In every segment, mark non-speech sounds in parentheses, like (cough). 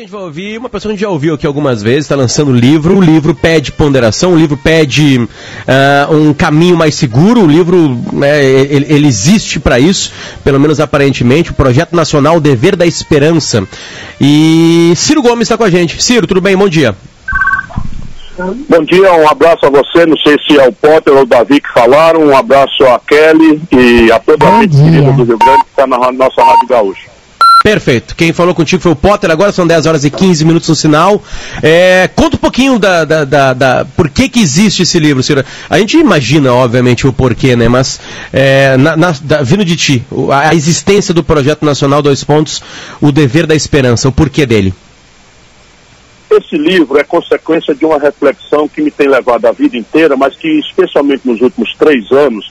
que a gente vai ouvir uma pessoa que a gente já ouviu aqui algumas vezes, está lançando livro. O livro pede ponderação, o livro pede uh, um caminho mais seguro. O livro né, ele, ele existe para isso, pelo menos aparentemente. O Projeto Nacional Dever da Esperança. E Ciro Gomes está com a gente. Ciro, tudo bem? Bom dia. Bom dia, um abraço a você. Não sei se é o Potter ou o Davi que falaram. Um abraço a Kelly e a toda a gente querida do Rio Grande que está na nossa Rádio Gaúcha. Perfeito. Quem falou contigo foi o Potter, agora são 10 horas e 15 minutos no sinal. É, conta um pouquinho da, da, da, da, por que, que existe esse livro, Ciro. A gente imagina, obviamente, o porquê, né? Mas é, na, na, da, vindo de ti, a existência do Projeto Nacional Dois Pontos, o dever da esperança, o porquê dele. Esse livro é consequência de uma reflexão que me tem levado a vida inteira, mas que, especialmente nos últimos três anos,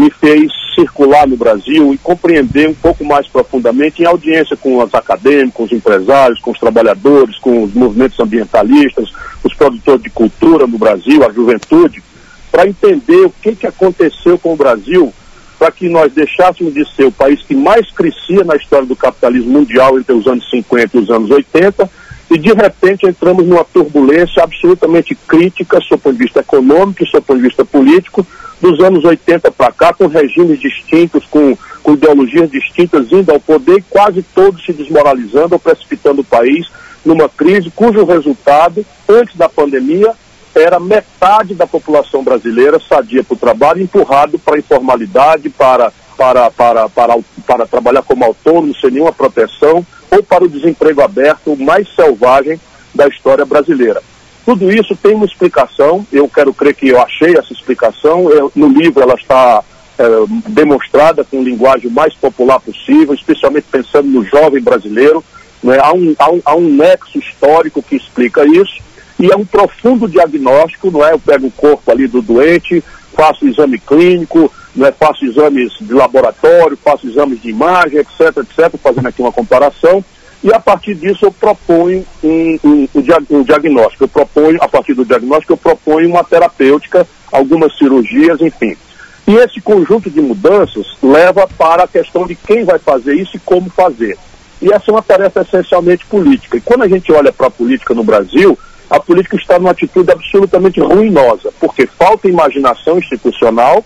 me fez circular no Brasil e compreender um pouco mais profundamente, em audiência com os acadêmicos, com os empresários, com os trabalhadores, com os movimentos ambientalistas, os produtores de cultura no Brasil, a juventude, para entender o que, que aconteceu com o Brasil para que nós deixássemos de ser o país que mais crescia na história do capitalismo mundial entre os anos 50 e os anos 80 e de repente entramos numa turbulência absolutamente crítica, do ponto de vista econômico e do ponto de vista político, dos anos 80 para cá, com regimes distintos, com, com, ideologias distintas indo ao poder e quase todos se desmoralizando ou precipitando o país numa crise cujo resultado, antes da pandemia, era metade da população brasileira sadia para o trabalho, empurrado para a informalidade, para, para, para, para, para trabalhar como autônomo, sem nenhuma proteção, ou para o desemprego aberto, mais selvagem da história brasileira. Tudo isso tem uma explicação, eu quero crer que eu achei essa explicação, eu, no livro ela está é, demonstrada com linguagem mais popular possível, especialmente pensando no jovem brasileiro. Né? Há, um, há, um, há um nexo histórico que explica isso, e é um profundo diagnóstico, não é? Eu pego o corpo ali do doente, faço exame clínico, não é? faço exames de laboratório, faço exames de imagem, etc, etc, fazendo aqui uma comparação, e a partir disso eu proponho um, um, um, diagnóstico. Eu proponho, a partir do diagnóstico, eu proponho uma terapêutica, algumas cirurgias, enfim. E esse conjunto de mudanças leva para a questão de quem vai fazer isso e como fazer. E essa é uma tarefa essencialmente política. E quando a gente olha para a política no Brasil, a política está numa atitude absolutamente ruinosa, porque falta imaginação institucional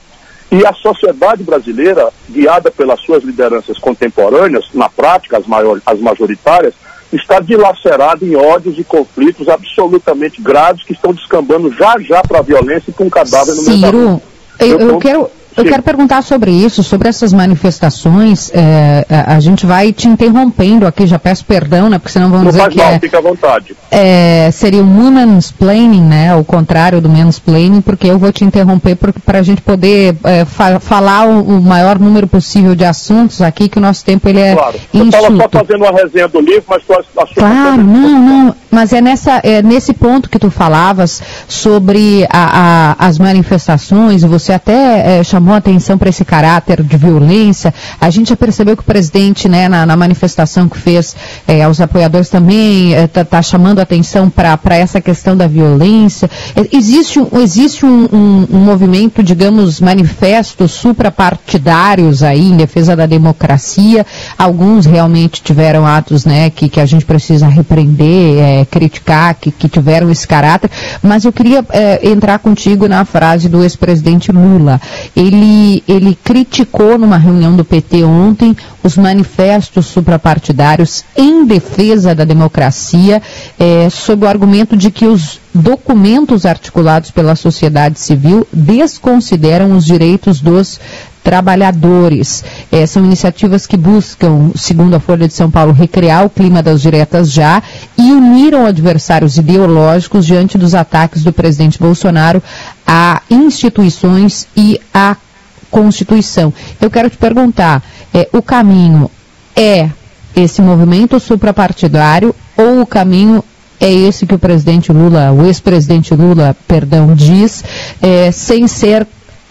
e a sociedade brasileira, guiada pelas suas lideranças contemporâneas, na prática, as, maiores, as majoritárias, está dilacerada em ódios e conflitos absolutamente graves que estão descambando já já para a violência e com um cadáver no meio rua. Eu, eu, eu quero eu quero perguntar sobre isso, sobre essas manifestações. É, a, gente vai te interrompendo aqui, já peço perdão, né? Porque senão vão Não dizer faz que mal, é, fica à vontade. É, seria um mansplaining, né? O contrário do mansplaining, porque eu vou te interromper para a gente poder é, fa falar o, o, maior número possível de assuntos aqui, que o nosso tempo ele é Claro. Você estava só fazendo uma resenha do livro, mas tu Claro, não, não. Mas é, nessa, é nesse ponto que tu falavas sobre a, a, as manifestações, você até é, chamou atenção para esse caráter de violência. A gente já percebeu que o presidente, né, na, na manifestação que fez é, aos apoiadores também, está é, tá chamando atenção para essa questão da violência. É, existe, existe um, um, um movimento, digamos, manifestos suprapartidários aí em defesa da democracia. Alguns realmente tiveram atos né, que, que a gente precisa repreender, é, criticar, que, que tiveram esse caráter, mas eu queria é, entrar contigo na frase do ex-presidente Lula. Ele, ele criticou numa reunião do PT ontem os manifestos suprapartidários em defesa da democracia, é, sob o argumento de que os documentos articulados pela sociedade civil desconsideram os direitos dos trabalhadores. É, são iniciativas que buscam, segundo a Folha de São Paulo, recriar o clima das diretas já e uniram adversários ideológicos diante dos ataques do presidente Bolsonaro a instituições e à Constituição. Eu quero te perguntar, é, o caminho é esse movimento suprapartidário ou o caminho é esse que o presidente Lula, o ex-presidente Lula, perdão, diz, é, sem ser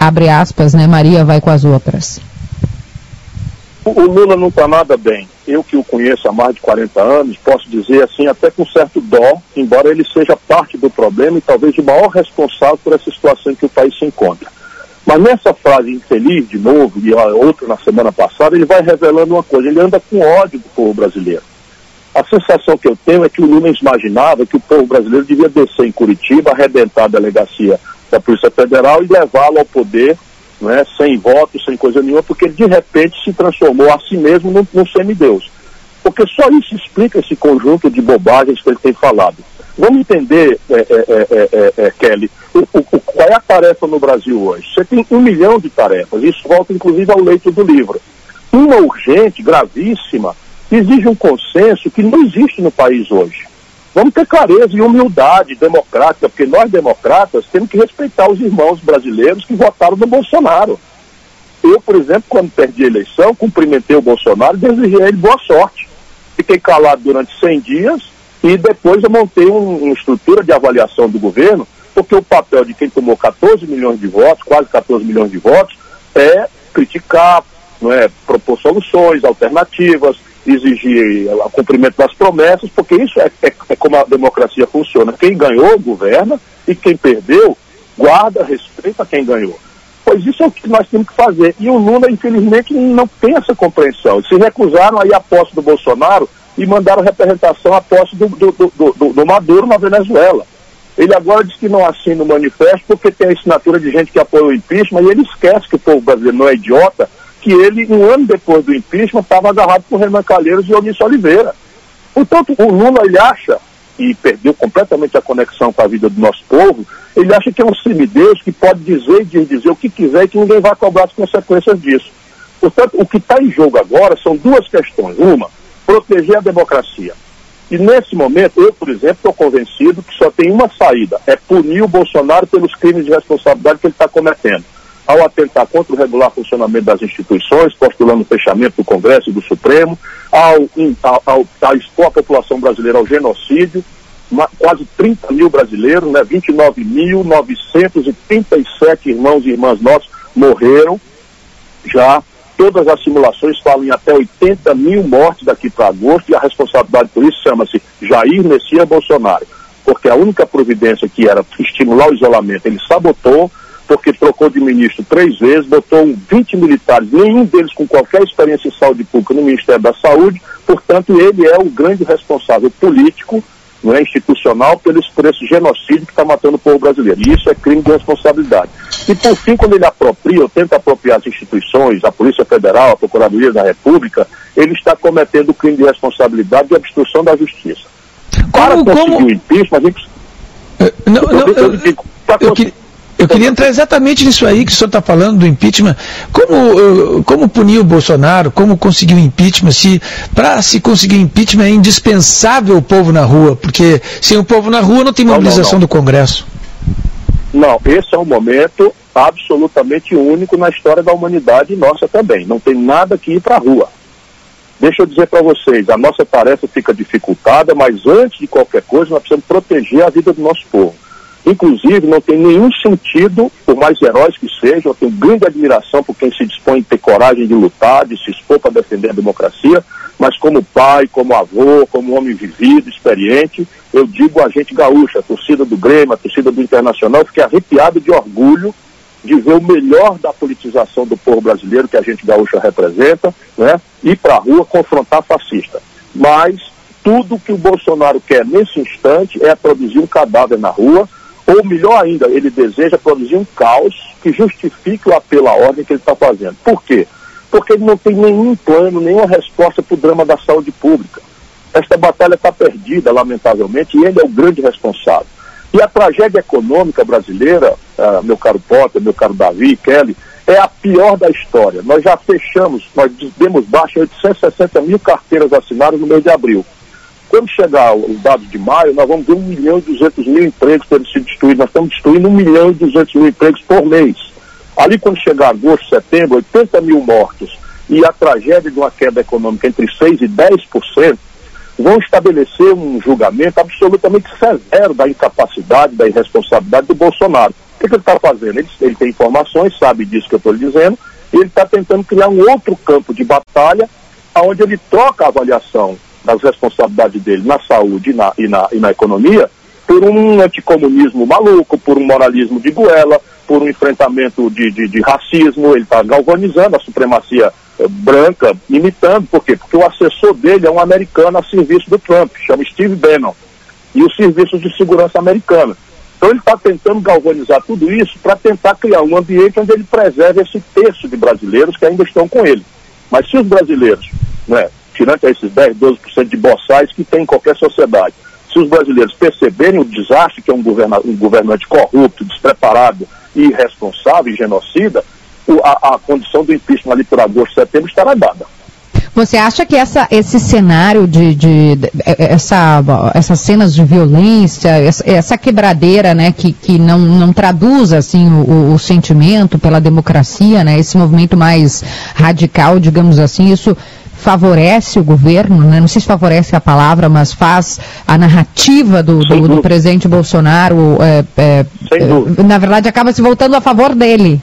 abre aspas, né, Maria vai com as outras. O Lula não está nada bem. Eu que o conheço há mais de 40 anos, posso dizer assim, até com certo dó, embora ele seja parte do problema e talvez o maior responsável por essa situação em que o país se encontra. Mas nessa frase infeliz, de novo, e outra na semana passada, ele vai revelando uma coisa, ele anda com ódio do povo brasileiro. A sensação que eu tenho é que o Lula imaginava que o povo brasileiro devia descer em Curitiba, arrebentar a delegacia da Polícia Federal e levá-lo ao poder, né, sem voto, sem coisa nenhuma, porque ele de repente se transformou a si mesmo num, num semideus. Porque só isso explica esse conjunto de bobagens que ele tem falado. Vamos entender, é, é, é, Kelly, o, o, qual é a tarefa no Brasil hoje? Você tem um milhão de tarefas, isso volta inclusive ao leito do livro. Uma urgente, gravíssima, exige um consenso que não existe no país hoje. Vamos ter clareza e humildade democrática, porque nós democratas temos que respeitar os irmãos brasileiros que votaram no Bolsonaro. Eu, por exemplo, quando perdi a eleição, cumprimentei o Bolsonaro e desejei a ele boa sorte. Fiquei calado durante 100 dias e depois eu montei um, uma estrutura de avaliação do governo, porque o papel de quem tomou 14 milhões de votos, quase 14 milhões de votos, é criticar, não é, propor soluções, alternativas, exigir o cumprimento das promessas, porque isso é, é, é como a democracia funciona. Quem ganhou, governa, e quem perdeu, guarda, respeita quem ganhou. Pois isso é o que nós temos que fazer. E o Lula, infelizmente, não tem essa compreensão. Se recusaram aí a posse do Bolsonaro e mandaram representação à posse do, do, do, do, Maduro na Venezuela. Ele agora diz que não assina o manifesto porque tem a assinatura de gente que apoia o impeachment e ele esquece que o povo brasileiro não é idiota, que ele, um ano depois do impeachment, estava agarrado com Renan Calheiros e Onísio Oliveira. Portanto, o Lula, ele acha, e perdeu completamente a conexão com a vida do nosso povo, ele acha que é um semideus que pode dizer e dizer o que quiser e que ninguém vai cobrar as consequências disso. Portanto, o que está em jogo agora são duas questões. Uma, proteger a democracia. E nesse momento, eu, por exemplo, estou convencido que só tem uma saída: é punir o Bolsonaro pelos crimes de responsabilidade que ele está cometendo. Ao atentar contra o regular funcionamento das instituições, postulando o fechamento do Congresso e do Supremo, ao, ao, ao, expor a população brasileira ao genocídio, uma, quase 30 mil brasileiros, né, 29.937 irmãos e irmãs nossos morreram já Todas as simulações falam em até 80 mil mortes daqui para agosto e a responsabilidade por isso chama-se Jair Messias Bolsonaro. Porque a única providência que era estimular o isolamento, ele sabotou, porque trocou de ministro três vezes, botou 20 militares, nenhum deles com qualquer experiência em saúde pública no Ministério da Saúde, portanto, ele é o grande responsável político não é institucional por esse, por esse genocídio que está matando o povo brasileiro. E isso é crime de responsabilidade. E por fim, quando ele apropria ou tenta apropriar as instituições, a Polícia Federal, a Procuradoria da República, ele está cometendo o crime de responsabilidade de obstrução da justiça. Para como, conseguir como... o impeachment, a gente. Eh, não, não, eu, eu, eu, eu, eu, eu queria entrar exatamente nisso aí que o senhor está falando do impeachment. Como, como punir o Bolsonaro? Como conseguir o impeachment? Se para se conseguir o impeachment é indispensável o povo na rua, porque sem o povo na rua não tem mobilização não, não, não. do Congresso. Não, esse é um momento absolutamente único na história da humanidade e nossa também. Não tem nada que ir para a rua. Deixa eu dizer para vocês, a nossa tarefa fica dificultada, mas antes de qualquer coisa nós precisamos proteger a vida do nosso povo. Inclusive, não tem nenhum sentido, por mais heróis que sejam, eu tenho grande admiração por quem se dispõe a ter coragem de lutar, de se expor para defender a democracia, mas como pai, como avô, como homem vivido, experiente, eu digo a gente gaúcha, a torcida do Grêmio, a torcida do Internacional, fiquei arrepiado de orgulho de ver o melhor da politização do povo brasileiro que a gente gaúcha representa, né, ir para a rua confrontar fascista. Mas tudo que o Bolsonaro quer nesse instante é produzir um cadáver na rua, ou melhor ainda, ele deseja produzir um caos que justifique o apelo à ordem que ele está fazendo. Por quê? Porque ele não tem nenhum plano, nenhuma resposta para o drama da saúde pública. Esta batalha está perdida, lamentavelmente, e ele é o grande responsável. E a tragédia econômica brasileira, uh, meu caro Potter, meu caro Davi, Kelly, é a pior da história. Nós já fechamos, nós demos baixa 860 mil carteiras assinadas no mês de abril. Quando chegar os dados de maio, nós vamos ver 1 milhão e 200 mil empregos terem sido. Nós estamos destruindo 1 milhão e 200 mil empregos por mês. Ali, quando chegar agosto, setembro, 80 mil mortos e a tragédia de uma queda econômica entre 6% e 10%, vão estabelecer um julgamento absolutamente severo da incapacidade, da irresponsabilidade do Bolsonaro. O que, que ele está fazendo? Ele, ele, tem informações, sabe disso que eu estou dizendo, e ele está tentando criar um outro campo de batalha, onde ele troca a avaliação das responsabilidades dele na saúde e na, e na, e na economia por um anticomunismo maluco, por um moralismo de goela, por um enfrentamento de, de, de racismo, ele está galvanizando a supremacia eh, branca imitando. Por quê? Porque o assessor dele é um americano a serviço do Trump, chama Steve Bannon, e os serviços de segurança americana. Então ele está tentando galvanizar tudo isso para tentar criar um ambiente onde ele preserve esse terço de brasileiros que ainda estão com ele. Mas se os brasileiros, né, tirando esses 10, 12% de boçais que tem em qualquer sociedade, se os brasileiros perceberem o desastre que é um, governa um governante corrupto, despreparado, irresponsável e genocida, o, a, a, condição do impeachment ali por agosto, setembro estará dada. Você acha que essa, esse cenário de, de, de, essa, essas cenas de violência, essa, essa quebradeira, né, que, que não, não traduz assim o, o, sentimento pela democracia, né, esse movimento mais radical, digamos assim, isso favorece o governo, né? não sei se favorece a palavra, mas faz a narrativa do, do, do presidente Bolsonaro, é, é, é, na verdade, acaba se voltando a favor dele.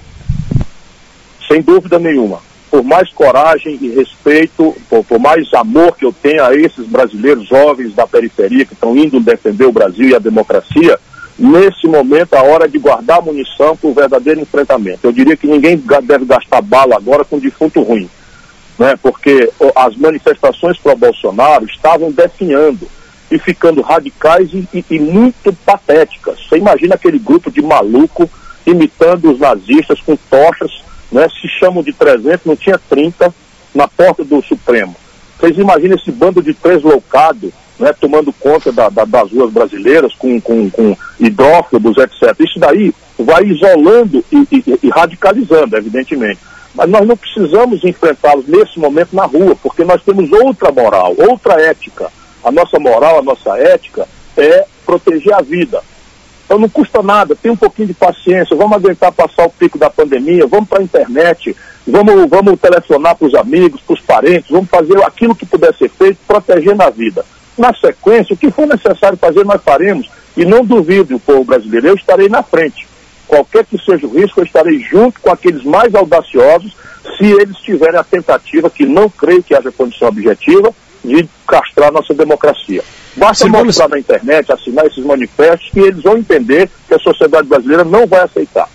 Sem dúvida nenhuma. Por mais coragem e respeito, por, por mais amor que eu tenha a esses brasileiros jovens da periferia que estão indo defender o Brasil e a democracia, nesse momento a hora de guardar munição para o verdadeiro enfrentamento. Eu diria que ninguém deve gastar bala agora com defunto ruim né, porque as manifestações para Bolsonaro estavam definhando e ficando radicais e, e, e, muito patéticas. Você imagina aquele grupo de maluco imitando os nazistas com tochas, né, se chamam de 300, não tinha 30, na porta do Supremo. Vocês imaginam esse bando de tresloucado né, tomando conta da, da, das ruas brasileiras com, com, com hidrófobos, etc. Isso daí vai isolando e, e radicalizando, evidentemente. Mas nós não precisamos enfrentá-los nesse momento na rua, porque nós temos outra moral, outra ética. A nossa moral, a nossa ética é proteger a vida. Então não custa nada, tem um pouquinho de paciência, vamos aguentar passar o pico da pandemia, vamos para a internet, vamos, vamos telefonar para os amigos, para os parentes, vamos fazer aquilo que puder ser feito, protegendo a vida. Na sequência, o que for necessário fazer, nós faremos. E não duvide o povo brasileiro, eu estarei na frente qualquer que seja o risco, eu estarei junto com aqueles mais audaciosos se eles tiverem a tentativa, que não creio que haja condição objetiva, de castrar nossa democracia. Basta Sim, mostrar na internet, assinar esses manifestos, que eles vão entender que a sociedade brasileira não vai aceitar.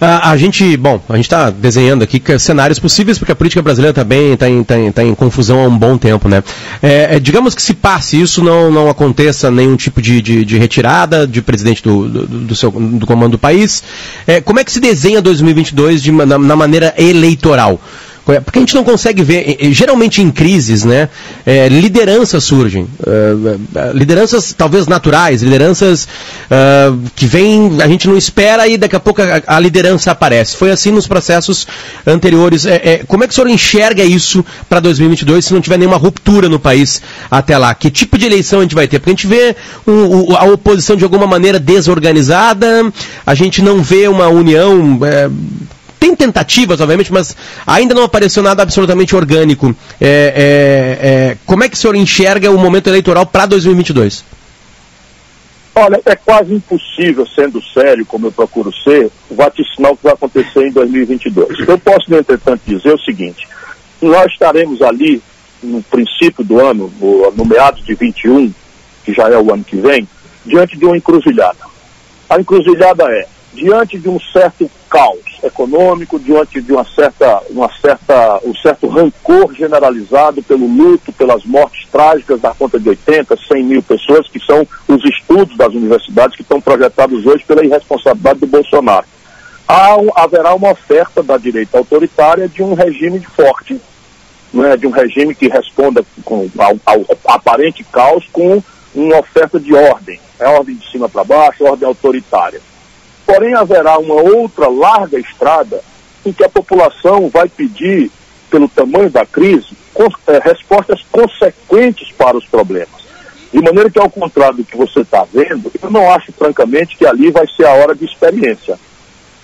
A, a gente, bom, a gente está desenhando aqui cenários possíveis, porque a política brasileira está em, tá em, tá em confusão há um bom tempo, né? É, é, digamos que se passe isso, não, não aconteça nenhum tipo de, de, de retirada de presidente do, do, do, seu, do comando do país. É, como é que se desenha 2022 de, na, na maneira eleitoral? É? Porque a gente não consegue ver, geralmente em crises, né, é, lideranças surgem. Uh, lideranças talvez naturais, lideranças uh, que vêm, a gente não espera e daqui a pouco a, a liderança aparece. Foi assim nos processos anteriores. É, é, como é que o senhor enxerga isso para 2022 se não tiver nenhuma ruptura no país até lá? Que tipo de eleição a gente vai ter? Porque a gente vê a oposição de alguma maneira desorganizada, a gente não vê uma união é, tem tentativas, obviamente, mas ainda não apareceu nada absolutamente orgânico. É, é, é, como é que o senhor enxerga o momento eleitoral para 2022? Olha, é quase impossível, sendo sério, como eu procuro ser, vaticinar o que vai acontecer em 2022. Eu posso, no entretanto, dizer o seguinte: nós estaremos ali no princípio do ano, no, meados de 21, que já é o ano que vem, diante de uma encruzilhada. A encruzilhada é diante de um certo caos econômico, diante de uma certa, uma certa, um certo rancor generalizado pelo luto, pelas mortes trágicas da conta de 80, 100 mil pessoas, que são os estudos das universidades que estão projetados hoje pela irresponsabilidade do Bolsonaro. Há, haverá uma oferta da direita autoritária de um regime forte, né, de um regime que responda com, ao, ao aparente caos com uma oferta de ordem. É ordem de cima para baixo, ordem autoritária. Porém, haverá uma outra larga estrada em que a população vai pedir, pelo tamanho da crise, é, respostas consequentes para os problemas. De maneira que, ao contrário do que você está vendo, eu não acho, francamente, que ali vai ser a hora de experiência.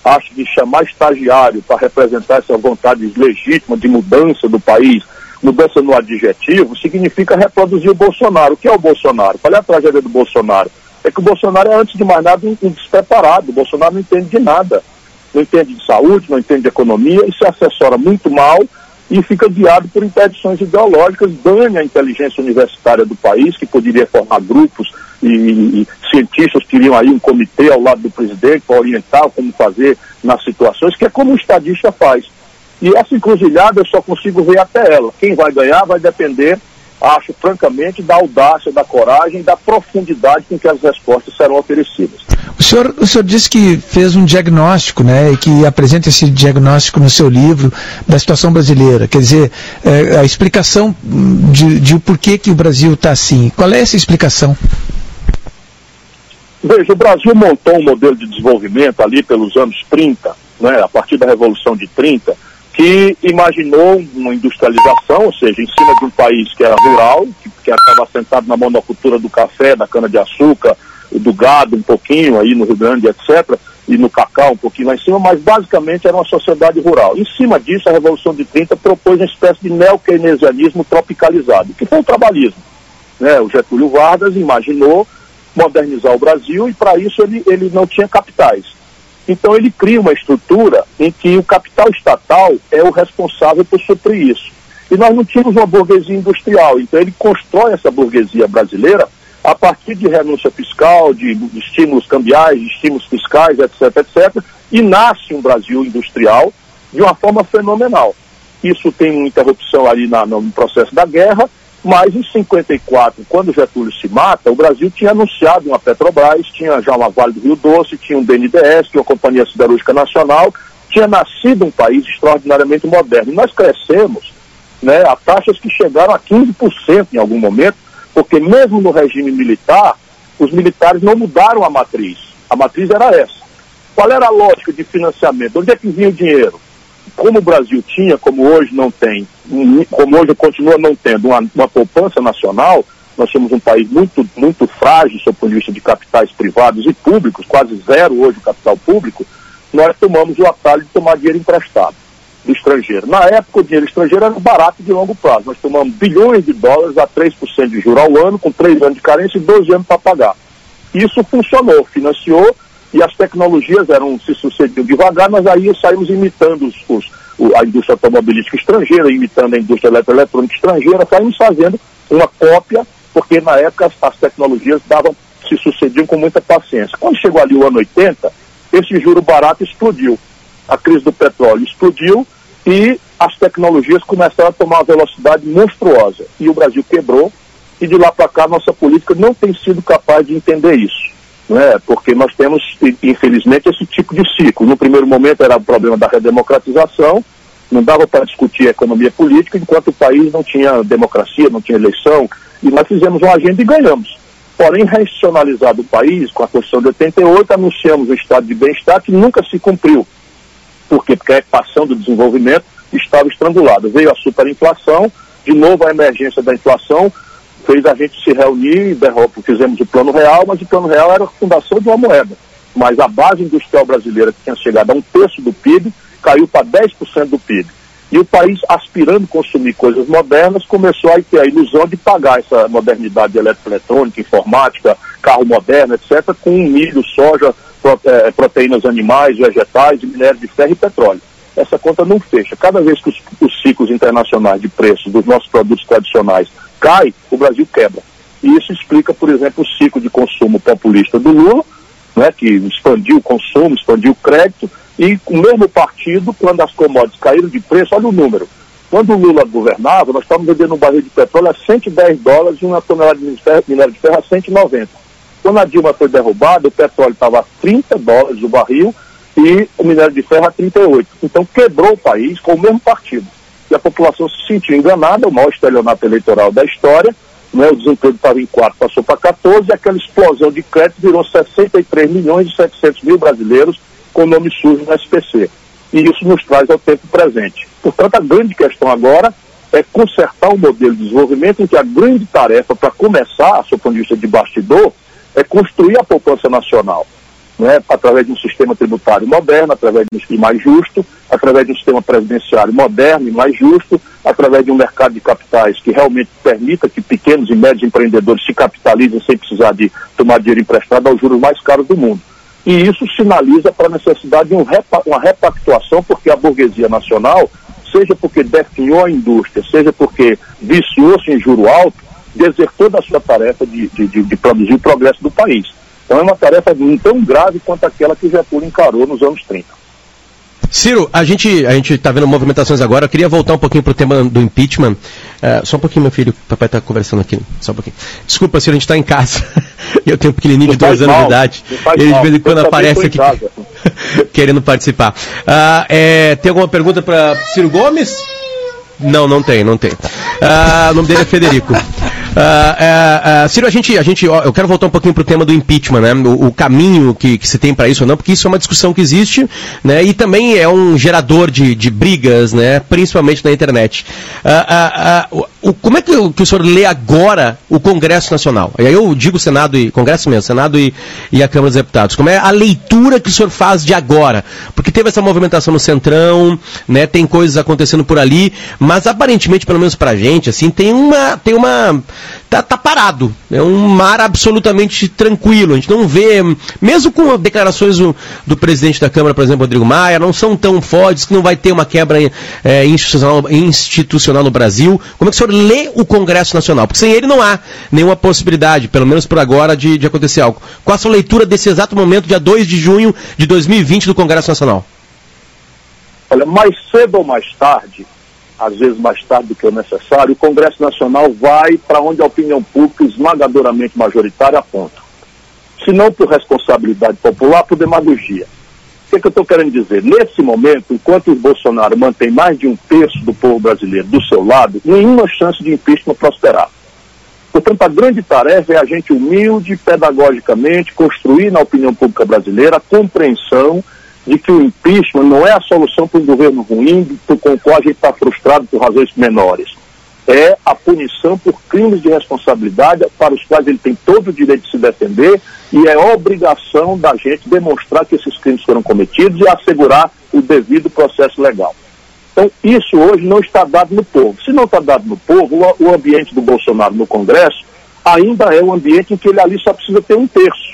Acho que chamar estagiário para representar essa vontade legítima de mudança do país, mudança no adjetivo, significa reproduzir o Bolsonaro. O que é o Bolsonaro? Qual é a tragédia do Bolsonaro? É que o Bolsonaro é, antes de mais nada, um, despreparado. O Bolsonaro não entende de nada. Não entende de saúde, não entende de economia e se assessora muito mal e fica guiado por interdições ideológicas, dane a inteligência universitária do país, que poderia formar grupos e, e cientistas iriam aí um comitê ao lado do presidente para orientar como fazer nas situações, que é como um estadista faz. E essa encruzilhada eu só consigo ver até ela. Quem vai ganhar vai depender, acho francamente, da audácia, da coragem e da profundidade com que as respostas serão oferecidas. O senhor, o senhor disse que fez um diagnóstico, né, e que apresenta esse diagnóstico no seu livro da situação brasileira. Quer dizer, é, a explicação de, de porquê que o Brasil está assim. Qual é essa explicação? Veja, o Brasil montou um modelo de desenvolvimento ali pelos anos 30, né, a partir da Revolução de 30, que imaginou uma industrialização, ou seja, em cima de um país que era rural, que, estava assentado na monocultura do café, da cana-de-açúcar, do gado um pouquinho aí no Rio Grande, etc., e no cacau um pouquinho lá em cima, mas basicamente era uma sociedade rural. Em cima disso, a Revolução de 30 propôs uma espécie de neo-keynesianismo tropicalizado, que foi o trabalhismo. Né? O Getúlio Vargas imaginou modernizar o Brasil e para isso ele, ele não tinha capitais. Então ele cria uma estrutura em que o capital estatal é o responsável por suprir isso. E nós não tínhamos uma burguesia industrial, então ele constrói essa burguesia brasileira a partir de renúncia fiscal, de, estímulos cambiais, de estímulos fiscais, etc, etc, e nasce um Brasil industrial de uma forma fenomenal. Isso tem uma interrupção ali na, no processo da guerra, mas em 54, quando Getúlio se mata, o Brasil tinha anunciado uma Petrobras, tinha já uma Vale do Rio Doce, tinha um BNDES, tinha uma Companhia Siderúrgica Nacional, tinha nascido um país extraordinariamente moderno. E nós crescemos né, a taxas que chegaram a 15% em algum momento, porque mesmo no regime militar, os militares não mudaram a matriz. A matriz era essa. Qual era a lógica de financiamento? Onde é que vinha o dinheiro? Como o Brasil tinha, como hoje não tem, como hoje continua não tendo uma, uma poupança nacional, nós somos um país muito, muito frágil do ponto de vista de capitais privados e públicos, quase zero hoje o capital público, nós tomamos o atalho de tomar dinheiro emprestado do estrangeiro. Na época, o dinheiro estrangeiro era barato de longo prazo. Nós tomamos bilhões de dólares a 3% de juros ao ano, com 3 anos de carência e 12 anos para pagar. Isso funcionou, financiou e as tecnologias eram se sucediam devagar, mas aí saímos imitando os, os, a indústria automobilística estrangeira, imitando a indústria eletroeletrônica estrangeira, saímos fazendo uma cópia, porque na época as, as tecnologias davam, se sucediam com muita paciência. Quando chegou ali o ano 80, esse juro barato explodiu. A crise do petróleo explodiu e as tecnologias começaram a tomar uma velocidade monstruosa. E o Brasil quebrou, e de lá para cá nossa política não tem sido capaz de entender isso né? porque nós temos, infelizmente, esse tipo de ciclo. No primeiro momento era o problema da redemocratização, não dava para discutir economia política enquanto o país não tinha democracia, não tinha eleição, e nós fizemos uma agenda e ganhamos. Porém, racionalizado o país, com a Constituição de 88, anunciamos o estado de bem-estar que nunca se cumpriu. Por quê? Porque a equação do desenvolvimento estava estrangulada. Veio a superinflação, de novo a emergência da inflação, fez a gente se reunir, fizemos o plano real, mas o plano real era a fundação de uma moeda. Mas a base industrial brasileira, que tinha chegado a um terço do PIB, caiu para 10% do PIB. E o país, aspirando consumir coisas modernas, começou a ter a ilusão de pagar essa modernidade eletroeletrônica, informática, carro moderno, etc., com milho, soja, eh, proteínas animais, vegetais, minério de ferro e petróleo. Essa conta não fecha. Cada vez que os, os ciclos internacionais de preços dos nossos produtos tradicionais cai, o Brasil quebra. E isso explica, por exemplo, o ciclo de consumo populista do Lula, né, que expandiu o consumo, expandiu o crédito, e o mesmo partido, quando as commodities caíram de preço, olha o número. Quando o Lula governava, nós estávamos vendendo um barril de petróleo a 110 dólares e uma tonelada de minério de ferro a 190. Quando a Dilma foi derrubada, o petróleo estava a 30 dólares o barril e o minério de ferro a 38. Então quebrou o país com o mesmo partido e a população se sentiu enganada, o maior estelionato eleitoral da história, né, o desemprego estava em 4, passou para 14, e aquela explosão de crédito virou 63 milhões e 700 mil brasileiros com nome sujo no SPC. E isso nos traz ao tempo presente. Portanto, a grande questão agora é consertar um modelo de desenvolvimento em que a grande tarefa para começar, a sua ponto de vista de bastidor, é construir a poupança nacional né, através de um sistema tributário moderno, através de um sistema mais justo, através de um sistema presidenciário moderno e mais justo, através de um mercado de capitais que realmente permita que pequenos e médios empreendedores se capitalizem sem precisar de tomar dinheiro emprestado aos juros mais caros do mundo. E isso sinaliza para a necessidade de um repa uma repactuação, porque a burguesia nacional, seja porque definhou a indústria, seja porque viciou-se em juro alto, desertou da sua tarefa de, de, de produzir o progresso do país. Então é uma tarefa tão grave quanto aquela que Getúlio encarou nos anos 30. Ciro, a gente a gente está vendo movimentações agora. Eu queria voltar um pouquinho para o tema do impeachment. Uh, só um pouquinho, meu filho. O papai está conversando aqui. Só um pouquinho. Desculpa, Ciro, a gente está em casa. (laughs) eu tenho um pequenininho de dois anos mal, de idade. Ele de vez em quando aparece aqui (laughs) querendo participar. Uh, é, tem alguma pergunta para Ciro Gomes? Não, não tem, não tem. Uh, o nome dele é Federico. Uh, uh, Ciro, a gente, a gente, eu quero voltar um pouquinho para o tema do impeachment, né? O, o caminho que, que, se tem para isso ou não, porque isso é uma discussão que existe, né? E também é um gerador de, de brigas, né? Principalmente na internet. Uh, o, como é que, que, o senhor lê agora o Congresso Nacional? E aí eu digo Senado e Congresso mesmo, Senado e, e a Câmara dos Deputados. Como é a leitura que o senhor faz de agora? Porque teve essa movimentação no Centrão, né? Tem coisas acontecendo por ali, mas aparentemente, pelo menos para gente, assim, tem uma, tem uma tá, tá, parado. É um mar absolutamente tranquilo. A gente não vê, mesmo com declarações do, do presidente da Câmara, por exemplo, Rodrigo Maia, não são tão fortes que não vai ter uma quebra é, institucional, institucional no Brasil. Como é que o senhor lê o Congresso Nacional? Porque sem ele não há nenhuma possibilidade, pelo menos por agora, de, de acontecer algo. Qual a sua leitura desse exato momento, dia 2 de junho de 2020, do Congresso Nacional? Olha, mais cedo ou mais tarde, às vezes mais tarde do que o necessário, o Congresso Nacional vai para onde a opinião pública esmagadoramente majoritária aponta. Se não por responsabilidade popular, por demagogia. O que, é que eu estou querendo dizer? Nesse momento, enquanto o Bolsonaro mantém mais de um terço do povo brasileiro do seu lado, nenhuma chance de impeachment prosperar. Portanto, a grande tarefa é a gente humilde, pedagogicamente, construir na opinião pública brasileira a compreensão de que o impeachment não é a solução para um governo ruim, com o qual a gente está frustrado por razões menores. É a punição por crimes de responsabilidade para os quais ele tem todo o direito de se defender e é obrigação da gente demonstrar que esses crimes foram cometidos e assegurar o devido processo legal. Então, isso hoje não está dado no povo. Se não está dado no povo, o, ambiente do Bolsonaro no Congresso ainda é um ambiente em que ele ali só precisa ter um terço.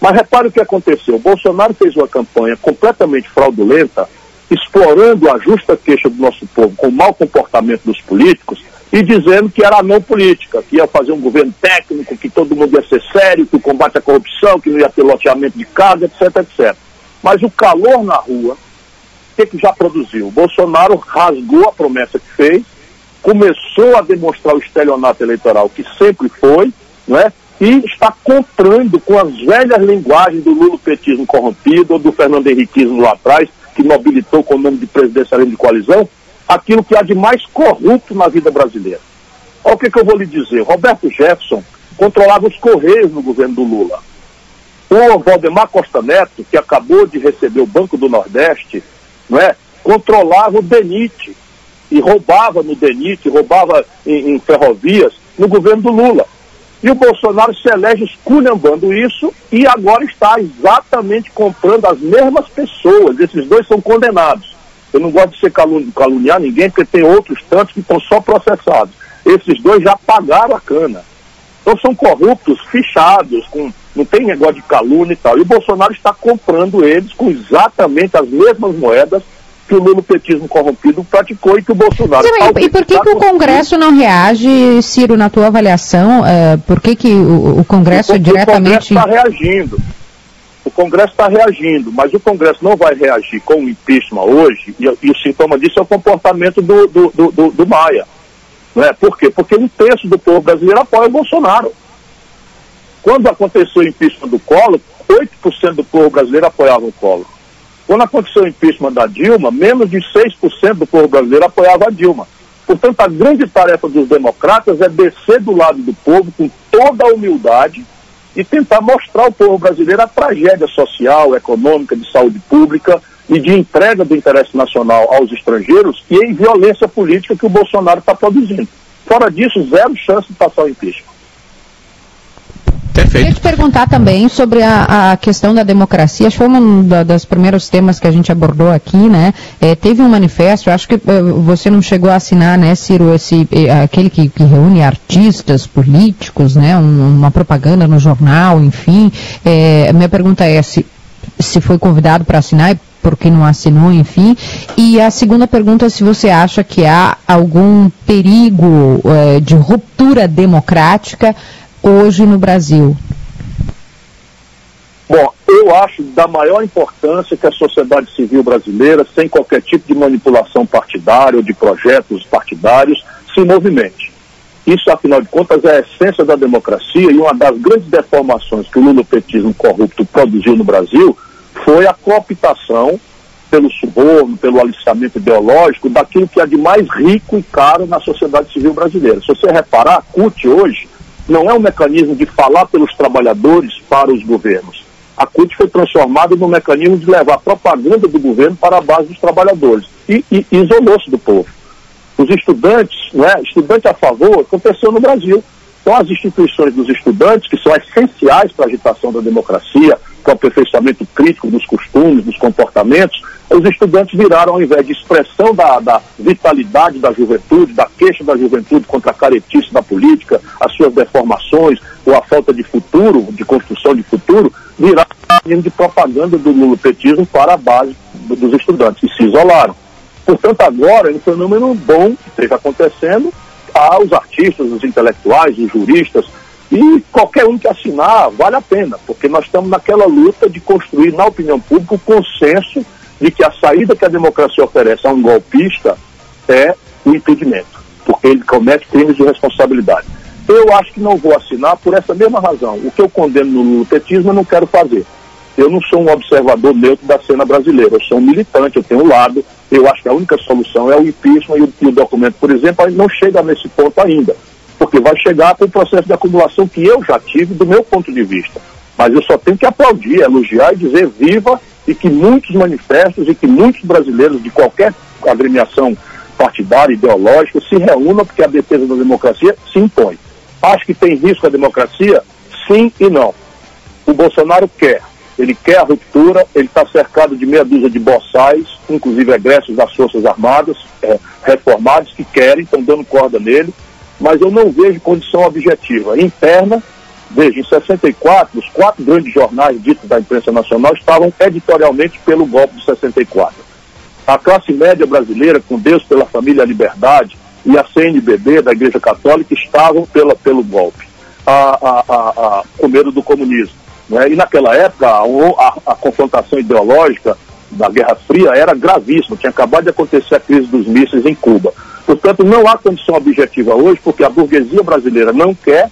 Mas repare o que aconteceu. O Bolsonaro fez uma campanha completamente fraudulenta, explorando a justa queixa do nosso povo com o mau comportamento dos políticos e dizendo que era não política, que ia fazer um governo técnico, que todo mundo ia ser sério, que o combate à corrupção, que não ia ter loteamento de casa, etc, etc. Mas o calor na rua, o que, que já produziu? O Bolsonaro rasgou a promessa que fez, começou a demonstrar o estelionato eleitoral que sempre foi, não é? E está comprando com as velhas linguagens do lulopetismo corrompido ou do Fernando Henriquismo lá atrás, que mobilitou com o nome de presidencialismo de coalizão, aquilo que há de mais corrupto na vida brasileira. Olha o que, que eu vou lhe dizer. Roberto Jefferson controlava os Correios no governo do Lula. O Valdemar Costa Neto, que acabou de receber o Banco do Nordeste, não é, controlava o DENIT e roubava no DENIT, roubava em, em ferrovias no governo do Lula. E o Bolsonaro se elege esculhambando isso e agora está exatamente comprando as mesmas pessoas. Esses dois são condenados. Eu não gosto de ser calun caluniar ninguém, porque tem outros tantos que estão só processados. Esses dois já pagaram a cana. Então são corruptos, fichados, com, não tem negócio de calúnia e tal. E o Bolsonaro está comprando eles com exatamente as mesmas moedas que o lulopetismo corrompido praticou e que o Bolsonaro... E por que, que o Congresso não reage, Ciro, na tua avaliação? Uh, por que, que o, o Congresso o, diretamente... O Congresso está reagindo. O Congresso está reagindo, mas o Congresso não vai reagir com o impeachment hoje, e, e o sintoma disso é o comportamento do, do, do, do, do Maia. Não é? Por quê? Porque um terço do povo brasileiro apoia o Bolsonaro. Quando aconteceu o impeachment do Collor, 8% do povo brasileiro apoiava o Collor. Quando aconteceu o impeachment da Dilma, menos de 6% do povo brasileiro apoiava a Dilma. Portanto, a grande tarefa dos democratas é descer do lado do povo com toda a humildade e tentar mostrar ao povo brasileiro a tragédia social, econômica, de saúde pública e de entrega do interesse nacional aos estrangeiros e em violência política que o Bolsonaro está produzindo. Fora disso, zero chance de passar o impeachment. Perfeito. Queria te perguntar também sobre a, a questão da democracia. Acho que foi um da, dos primeiros temas que a gente abordou aqui, né? É, teve um manifesto, acho que é, você não chegou a assinar, né, Ciro, esse, é, aquele que, que, reúne artistas, políticos, né? Um, uma propaganda no jornal, enfim. É, minha pergunta é se, se foi convidado para assinar e porque não assinou, enfim. E a segunda pergunta é se você acha que há algum perigo é, de ruptura democrática hoje no Brasil? Bom, eu acho da maior importância que a sociedade civil brasileira, sem qualquer tipo de manipulação partidária ou de projetos partidários, se movimente. Isso, afinal de contas, é a essência da democracia e uma das grandes deformações que o lulopetismo corrupto produziu no Brasil foi a cooptação pelo suborno, pelo aliciamento ideológico, daquilo que é de mais rico e caro na sociedade civil brasileira. Se você reparar, a CUT hoje não é um mecanismo de falar pelos trabalhadores para os governos a CUT foi transformada num mecanismo de levar propaganda do governo para a base dos trabalhadores e, e isolou-se do povo. Os estudantes, né, estudante a favor, aconteceu no Brasil. Então, as instituições dos estudantes, que são essenciais para a agitação da democracia, o aperfeiçoamento crítico dos costumes, dos comportamentos, os estudantes viraram, ao invés de expressão da, da vitalidade da juventude, da queixa da juventude contra a caretice da política, as suas deformações ou a falta de futuro, de construção de futuro, viraram de propaganda do lulopetismo para a base dos estudantes e se isolaram. Portanto, agora é um fenômeno bom que esteja acontecendo aos artistas, os intelectuais, os juristas, e qualquer um que assinar vale a pena, porque nós estamos naquela luta de construir na opinião pública o consenso de que a saída que a democracia oferece a um golpista é o impedimento, porque ele comete crimes de responsabilidade. Eu acho que não vou assinar por essa mesma razão. O que eu condeno no lutetismo eu não quero fazer. Eu não sou um observador neutro da cena brasileira, eu sou um militante, eu tenho um lado. Eu acho que a única solução é o impeachment e o, e o documento, por exemplo, não chega nesse ponto ainda, porque vai chegar para o processo de acumulação que eu já tive do meu ponto de vista. Mas eu só tenho que aplaudir, elogiar e dizer viva e que muitos manifestos e que muitos brasileiros de qualquer agremiação partidária, ideológica, se reúnam porque a defesa da democracia se impõe. Acho que tem risco a democracia? Sim e não. O Bolsonaro quer. Ele quer a ruptura, ele está cercado de meia dúzia de boçais, inclusive egressos das Forças Armadas, é, reformados, que querem, estão dando corda nele, mas eu não vejo condição objetiva interna Veja, em 64, os quatro grandes jornais ditos da imprensa nacional estavam editorialmente pelo golpe de 64. A classe média brasileira, com Deus pela família Liberdade, e a CNBB da Igreja Católica estavam pela, pelo golpe, a, a, a, com medo do comunismo. Né? E naquela época, a confrontação ideológica da Guerra Fria era gravíssima, tinha acabado de acontecer a crise dos mísseis em Cuba. Portanto, não há condição objetiva hoje, porque a burguesia brasileira não quer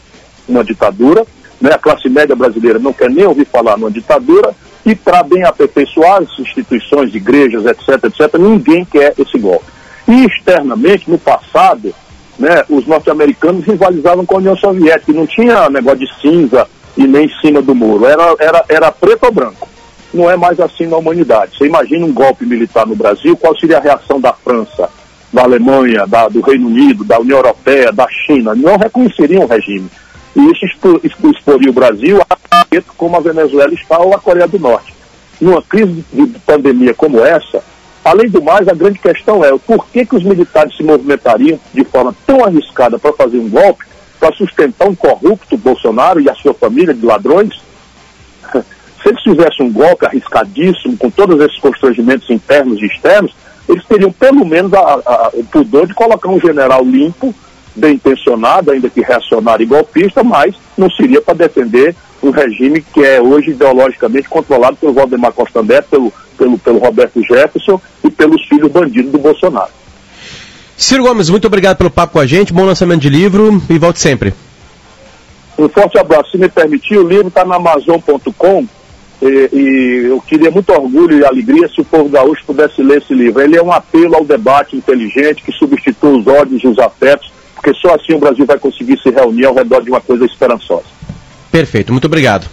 uma ditadura, né? a classe média brasileira não quer nem ouvir falar numa ditadura, e para bem aperfeiçoar as instituições, igrejas, etc., etc., ninguém quer esse golpe. E externamente, no passado, né, os norte-americanos rivalizavam com a União Soviética, não tinha negócio de cinza e nem em cima do muro, era, era, era preto ou branco. Não é mais assim na humanidade. Você imagina um golpe militar no Brasil, qual seria a reação da França, da Alemanha, da, do Reino Unido, da União Europeia, da China? Não reconheceriam o regime. E isso exporia o Brasil a como a Venezuela está ou a Coreia do Norte. Numa crise de pandemia como essa, além do mais, a grande questão é por que, que os militares se movimentariam de forma tão arriscada para fazer um golpe, para sustentar um corrupto Bolsonaro e a sua família de ladrões? (laughs) Se eles fizessem um golpe arriscadíssimo, com todos esses constrangimentos internos e externos, eles teriam pelo menos a, a, o pudor de colocar um general limpo bem intencionado, ainda que reacionário e golpista, mas não seria para defender um regime que é hoje ideologicamente controlado pelo Valdemar Costa Neto, pelo, pelo, pelo Roberto Jefferson e pelos filhos bandidos do Bolsonaro. Ciro Gomes, muito obrigado pelo papo com a gente, bom lançamento de livro e volte sempre. Um forte abraço. Se me permitir, o livro está na Amazon.com e, e, eu queria muito orgulho e alegria se o povo gaúcho pudesse ler esse livro. Ele é um apelo ao debate inteligente que substitui os ódios e os afetos porque só assim o Brasil vai conseguir se reunir ao redor de uma coisa esperançosa. Perfeito, muito obrigado.